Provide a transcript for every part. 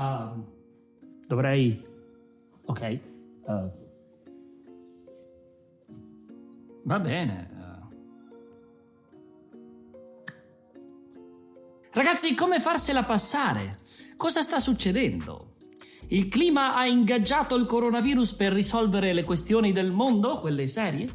Uh, dovrei... Ok. Uh. Va bene. Ragazzi, come farsela passare? Cosa sta succedendo? Il clima ha ingaggiato il coronavirus per risolvere le questioni del mondo, quelle serie?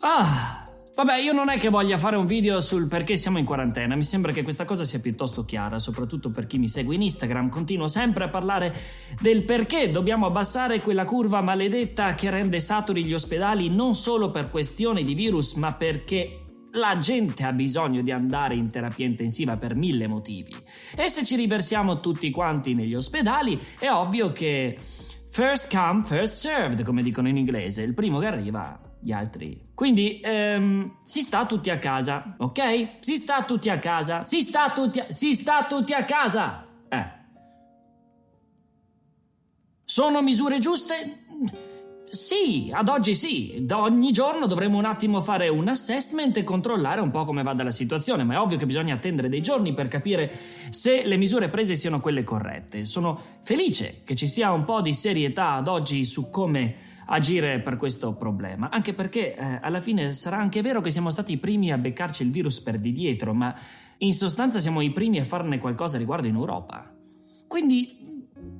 Ah, Vabbè, io non è che voglia fare un video sul perché siamo in quarantena, mi sembra che questa cosa sia piuttosto chiara, soprattutto per chi mi segue in Instagram. Continuo sempre a parlare del perché dobbiamo abbassare quella curva maledetta che rende saturi gli ospedali non solo per questioni di virus, ma perché la gente ha bisogno di andare in terapia intensiva per mille motivi. E se ci riversiamo tutti quanti negli ospedali, è ovvio che first come, first served, come dicono in inglese, il primo che arriva gli altri. Quindi ehm, si sta tutti a casa, ok? Si sta tutti a casa, si sta tutti a, si sta tutti a casa. Eh. Sono misure giuste? Sì, ad oggi sì. Da ogni giorno dovremo un attimo fare un assessment e controllare un po' come vada la situazione, ma è ovvio che bisogna attendere dei giorni per capire se le misure prese siano quelle corrette. Sono felice che ci sia un po' di serietà ad oggi su come agire per questo problema, anche perché eh, alla fine sarà anche vero che siamo stati i primi a beccarci il virus per di dietro, ma in sostanza siamo i primi a farne qualcosa riguardo in Europa. Quindi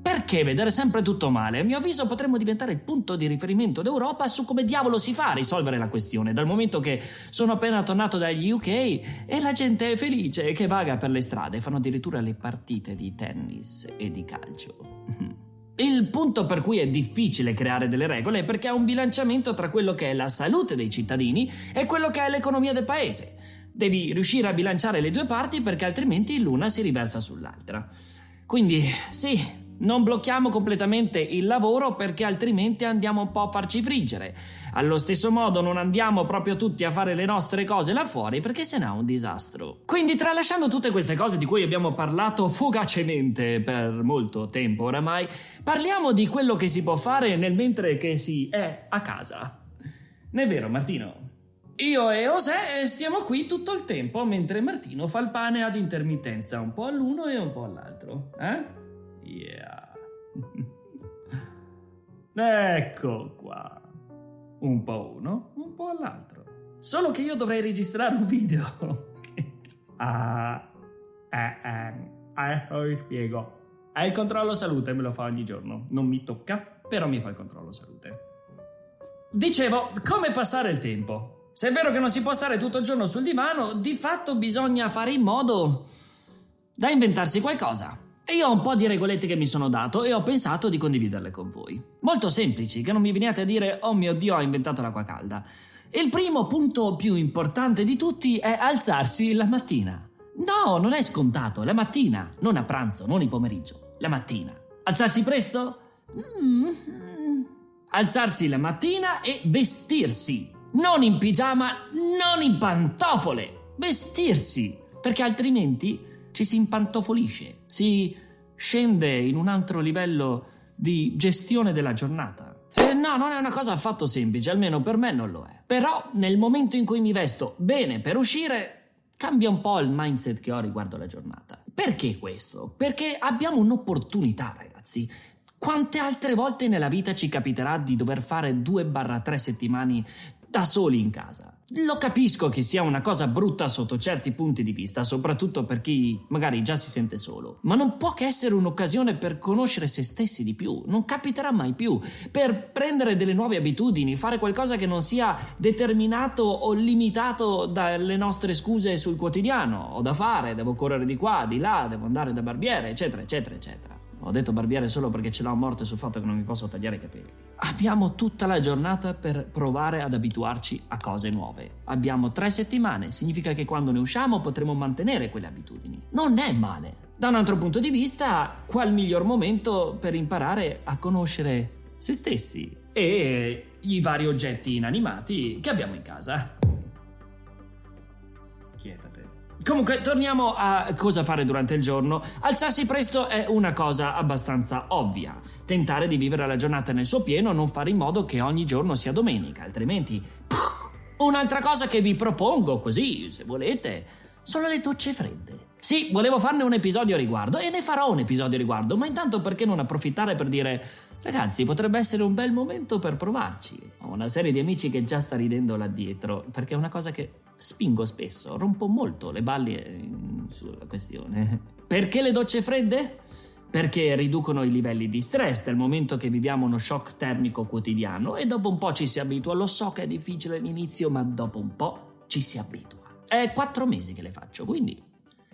perché vedere sempre tutto male? A mio avviso potremmo diventare il punto di riferimento d'Europa su come diavolo si fa a risolvere la questione, dal momento che sono appena tornato dagli UK e la gente è felice che vaga per le strade, fanno addirittura le partite di tennis e di calcio. Il punto per cui è difficile creare delle regole è perché è un bilanciamento tra quello che è la salute dei cittadini e quello che è l'economia del paese. Devi riuscire a bilanciare le due parti perché altrimenti l'una si riversa sull'altra. Quindi, sì, non blocchiamo completamente il lavoro perché altrimenti andiamo un po' a farci friggere. Allo stesso modo non andiamo proprio tutti a fare le nostre cose là fuori perché sennò è un disastro. Quindi tralasciando tutte queste cose di cui abbiamo parlato fugacemente per molto tempo oramai, parliamo di quello che si può fare nel mentre che si è a casa. Non è vero Martino? Io e José stiamo qui tutto il tempo mentre Martino fa il pane ad intermittenza, un po' all'uno e un po' all'altro. Eh? Yeah. ecco qua. Un po' uno, un po' all'altro. Solo che io dovrei registrare un video. ah, eh, eh, eh, vi spiego. È il controllo salute, me lo fa ogni giorno. Non mi tocca, però mi fa il controllo salute. Dicevo, come passare il tempo? Se è vero che non si può stare tutto il giorno sul divano, di fatto bisogna fare in modo da inventarsi qualcosa. E io ho un po' di regolette che mi sono dato e ho pensato di condividerle con voi. Molto semplici, che non mi veniate a dire oh mio Dio ho inventato l'acqua calda. Il primo punto più importante di tutti è alzarsi la mattina. No, non è scontato, la mattina, non a pranzo, non il pomeriggio, la mattina. Alzarsi presto? Mm. Alzarsi la mattina e vestirsi. Non in pigiama, non in pantofole. Vestirsi, perché altrimenti ci si impantofolisce, si scende in un altro livello di gestione della giornata. E no, non è una cosa affatto semplice, almeno per me non lo è. Però nel momento in cui mi vesto bene per uscire, cambia un po' il mindset che ho riguardo la giornata. Perché questo? Perché abbiamo un'opportunità, ragazzi. Quante altre volte nella vita ci capiterà di dover fare 2-3 settimane da soli in casa? Lo capisco che sia una cosa brutta sotto certi punti di vista, soprattutto per chi magari già si sente solo, ma non può che essere un'occasione per conoscere se stessi di più, non capiterà mai più, per prendere delle nuove abitudini, fare qualcosa che non sia determinato o limitato dalle nostre scuse sul quotidiano, ho da fare, devo correre di qua, di là, devo andare da barbiere, eccetera, eccetera, eccetera. Ho detto barbiere solo perché ce l'ho a morte sul fatto che non mi posso tagliare i capelli. Abbiamo tutta la giornata per provare ad abituarci a cose nuove. Abbiamo tre settimane, significa che quando ne usciamo potremo mantenere quelle abitudini. Non è male. Da un altro punto di vista, qual miglior momento per imparare a conoscere se stessi e i vari oggetti inanimati che abbiamo in casa. Chietate. Comunque, torniamo a cosa fare durante il giorno. Alzarsi presto è una cosa abbastanza ovvia. Tentare di vivere la giornata nel suo pieno, non fare in modo che ogni giorno sia domenica, altrimenti... Un'altra cosa che vi propongo, così, se volete, sono le docce fredde. Sì, volevo farne un episodio a riguardo e ne farò un episodio a riguardo, ma intanto perché non approfittare per dire ragazzi, potrebbe essere un bel momento per provarci. Ho una serie di amici che già sta ridendo là dietro, perché è una cosa che spingo spesso, rompo molto le balle sulla questione. Perché le docce fredde? Perché riducono i livelli di stress nel momento che viviamo uno shock termico quotidiano e dopo un po' ci si abitua. Lo so che è difficile all'inizio, ma dopo un po' ci si abitua. È quattro mesi che le faccio, quindi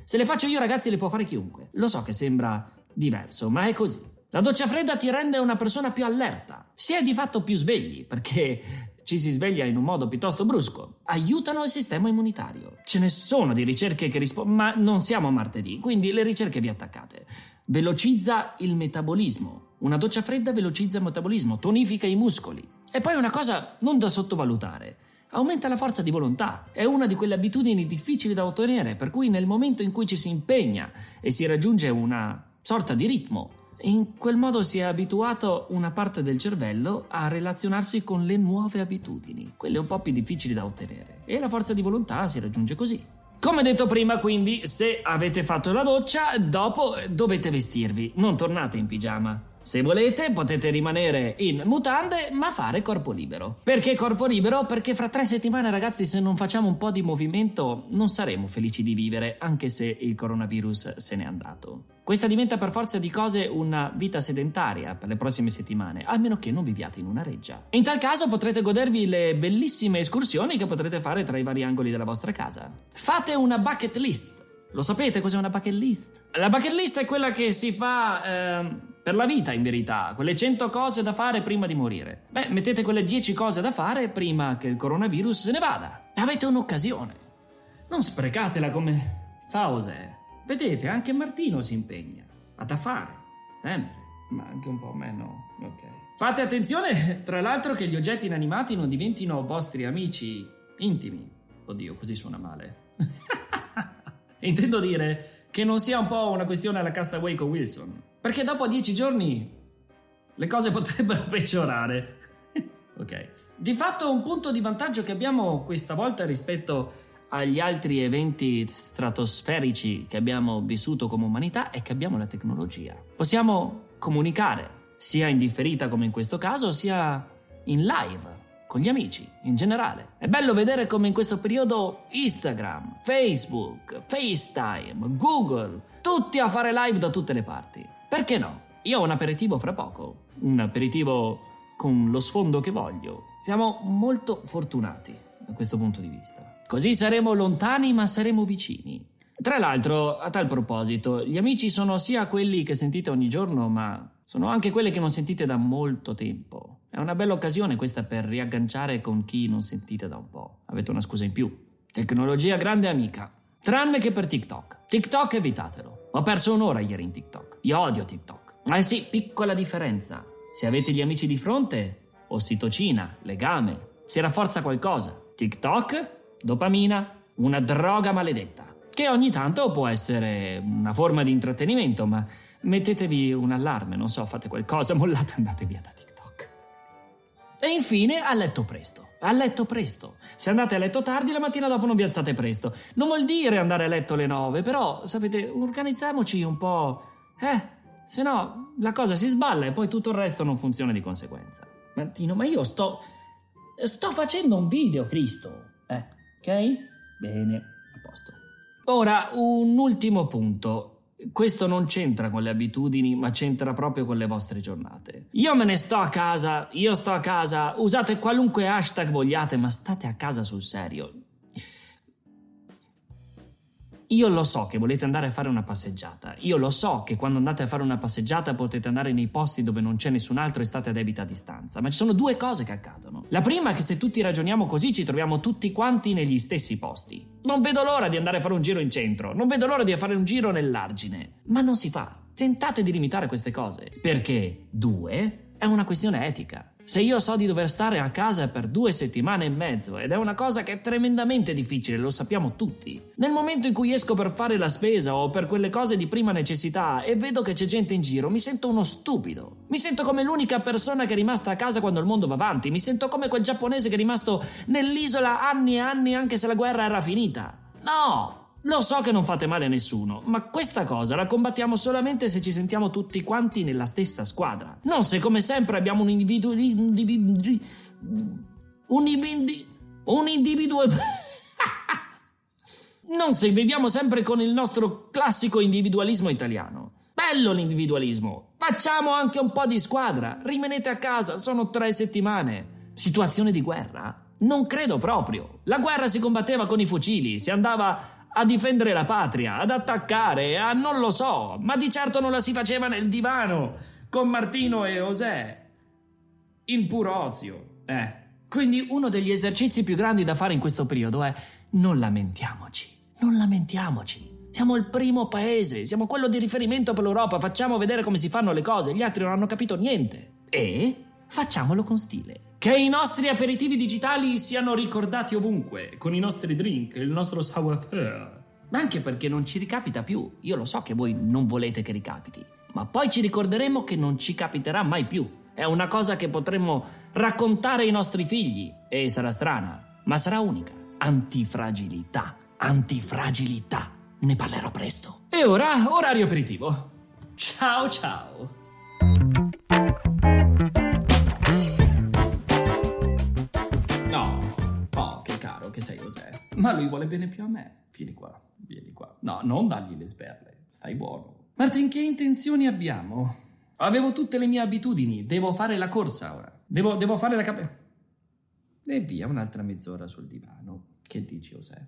se le faccio io, ragazzi, le può fare chiunque. Lo so che sembra diverso, ma è così. La doccia fredda ti rende una persona più allerta. Si è di fatto più svegli, perché ci si sveglia in un modo piuttosto brusco. Aiutano il sistema immunitario. Ce ne sono di ricerche che rispondono, ma non siamo martedì, quindi le ricerche vi attaccate. Velocizza il metabolismo. Una doccia fredda velocizza il metabolismo, tonifica i muscoli. E poi una cosa non da sottovalutare aumenta la forza di volontà. È una di quelle abitudini difficili da ottenere, per cui nel momento in cui ci si impegna e si raggiunge una sorta di ritmo, in quel modo si è abituato una parte del cervello a relazionarsi con le nuove abitudini, quelle un po' più difficili da ottenere. E la forza di volontà si raggiunge così. Come detto prima, quindi, se avete fatto la doccia, dopo dovete vestirvi, non tornate in pigiama. Se volete potete rimanere in mutande ma fare corpo libero. Perché corpo libero? Perché fra tre settimane ragazzi se non facciamo un po' di movimento non saremo felici di vivere anche se il coronavirus se n'è andato. Questa diventa per forza di cose una vita sedentaria per le prossime settimane, a meno che non viviate in una reggia. In tal caso potrete godervi le bellissime escursioni che potrete fare tra i vari angoli della vostra casa. Fate una bucket list. Lo sapete cos'è una bucket list? La bucket list è quella che si fa... Eh, per la vita, in verità, quelle 100 cose da fare prima di morire. Beh, mettete quelle 10 cose da fare prima che il coronavirus se ne vada. Avete un'occasione. Non sprecatela come Fause. Vedete, anche Martino si impegna. A da fare. Sempre. Ma anche un po' meno. Ok. Fate attenzione, tra l'altro, che gli oggetti inanimati non diventino vostri amici intimi. Oddio, così suona male. Intendo dire che non sia un po' una questione alla castaway con Wilson. Perché dopo dieci giorni le cose potrebbero peggiorare. ok. Di fatto un punto di vantaggio che abbiamo questa volta rispetto agli altri eventi stratosferici che abbiamo vissuto come umanità è che abbiamo la tecnologia. Possiamo comunicare, sia in differita come in questo caso, sia in live con gli amici in generale. È bello vedere come in questo periodo Instagram, Facebook, FaceTime, Google, tutti a fare live da tutte le parti. Perché no? Io ho un aperitivo fra poco, un aperitivo con lo sfondo che voglio. Siamo molto fortunati da questo punto di vista. Così saremo lontani ma saremo vicini. Tra l'altro, a tal proposito, gli amici sono sia quelli che sentite ogni giorno, ma sono anche quelli che non sentite da molto tempo. È una bella occasione questa per riagganciare con chi non sentite da un po'. Avete una scusa in più. Tecnologia grande amica. Tranne che per TikTok. TikTok evitatelo. Ho perso un'ora ieri in TikTok. Io odio TikTok. Eh sì, piccola differenza. Se avete gli amici di fronte, ossitocina, legame, si rafforza qualcosa. TikTok, dopamina, una droga maledetta. Che ogni tanto può essere una forma di intrattenimento, ma mettetevi un allarme, non so, fate qualcosa, mollate, andate via da TikTok. E infine a letto presto. A letto presto. Se andate a letto tardi, la mattina dopo non vi alzate presto. Non vuol dire andare a letto alle 9, però, sapete, organizziamoci un po' Eh, se no la cosa si sballa e poi tutto il resto non funziona di conseguenza. Martino, ma io sto. sto facendo un video, Cristo. Eh, ok? Bene, a posto. Ora, un ultimo punto. Questo non c'entra con le abitudini, ma c'entra proprio con le vostre giornate. Io me ne sto a casa, io sto a casa, usate qualunque hashtag vogliate, ma state a casa sul serio. Io lo so che volete andare a fare una passeggiata. Io lo so che quando andate a fare una passeggiata potete andare nei posti dove non c'è nessun altro e state a debita distanza. Ma ci sono due cose che accadono. La prima è che se tutti ragioniamo così ci troviamo tutti quanti negli stessi posti. Non vedo l'ora di andare a fare un giro in centro. Non vedo l'ora di fare un giro nell'argine. Ma non si fa. Tentate di limitare queste cose. Perché, due, è una questione etica. Se io so di dover stare a casa per due settimane e mezzo, ed è una cosa che è tremendamente difficile, lo sappiamo tutti, nel momento in cui esco per fare la spesa o per quelle cose di prima necessità e vedo che c'è gente in giro, mi sento uno stupido. Mi sento come l'unica persona che è rimasta a casa quando il mondo va avanti, mi sento come quel giapponese che è rimasto nell'isola anni e anni anche se la guerra era finita. No! Lo so che non fate male a nessuno, ma questa cosa la combattiamo solamente se ci sentiamo tutti quanti nella stessa squadra. Non se come sempre abbiamo un individuo. Un individuo. Un individuo. Un individuo. non se viviamo sempre con il nostro classico individualismo italiano. Bello l'individualismo. Facciamo anche un po' di squadra. Rimanete a casa, sono tre settimane. Situazione di guerra? Non credo proprio. La guerra si combatteva con i fucili, si andava a difendere la patria, ad attaccare, a non lo so, ma di certo non la si faceva nel divano con Martino e José. In puro ozio, eh. Quindi uno degli esercizi più grandi da fare in questo periodo è non lamentiamoci, non lamentiamoci. Siamo il primo paese, siamo quello di riferimento per l'Europa, facciamo vedere come si fanno le cose, gli altri non hanno capito niente. E facciamolo con stile. Che i nostri aperitivi digitali siano ricordati ovunque, con i nostri drink, il nostro savoir-faire. Ma anche perché non ci ricapita più. Io lo so che voi non volete che ricapiti, ma poi ci ricorderemo che non ci capiterà mai più. È una cosa che potremmo raccontare ai nostri figli e sarà strana, ma sarà unica. Antifragilità. Antifragilità. Ne parlerò presto. E ora, orario aperitivo. Ciao ciao. Ma lui vuole bene più a me. Vieni qua, vieni qua. No, non dargli le sberle. Stai buono. Martin, che intenzioni abbiamo? Avevo tutte le mie abitudini. Devo fare la corsa ora. Devo, devo fare la cap... E via, un'altra mezz'ora sul divano. Che dici, José?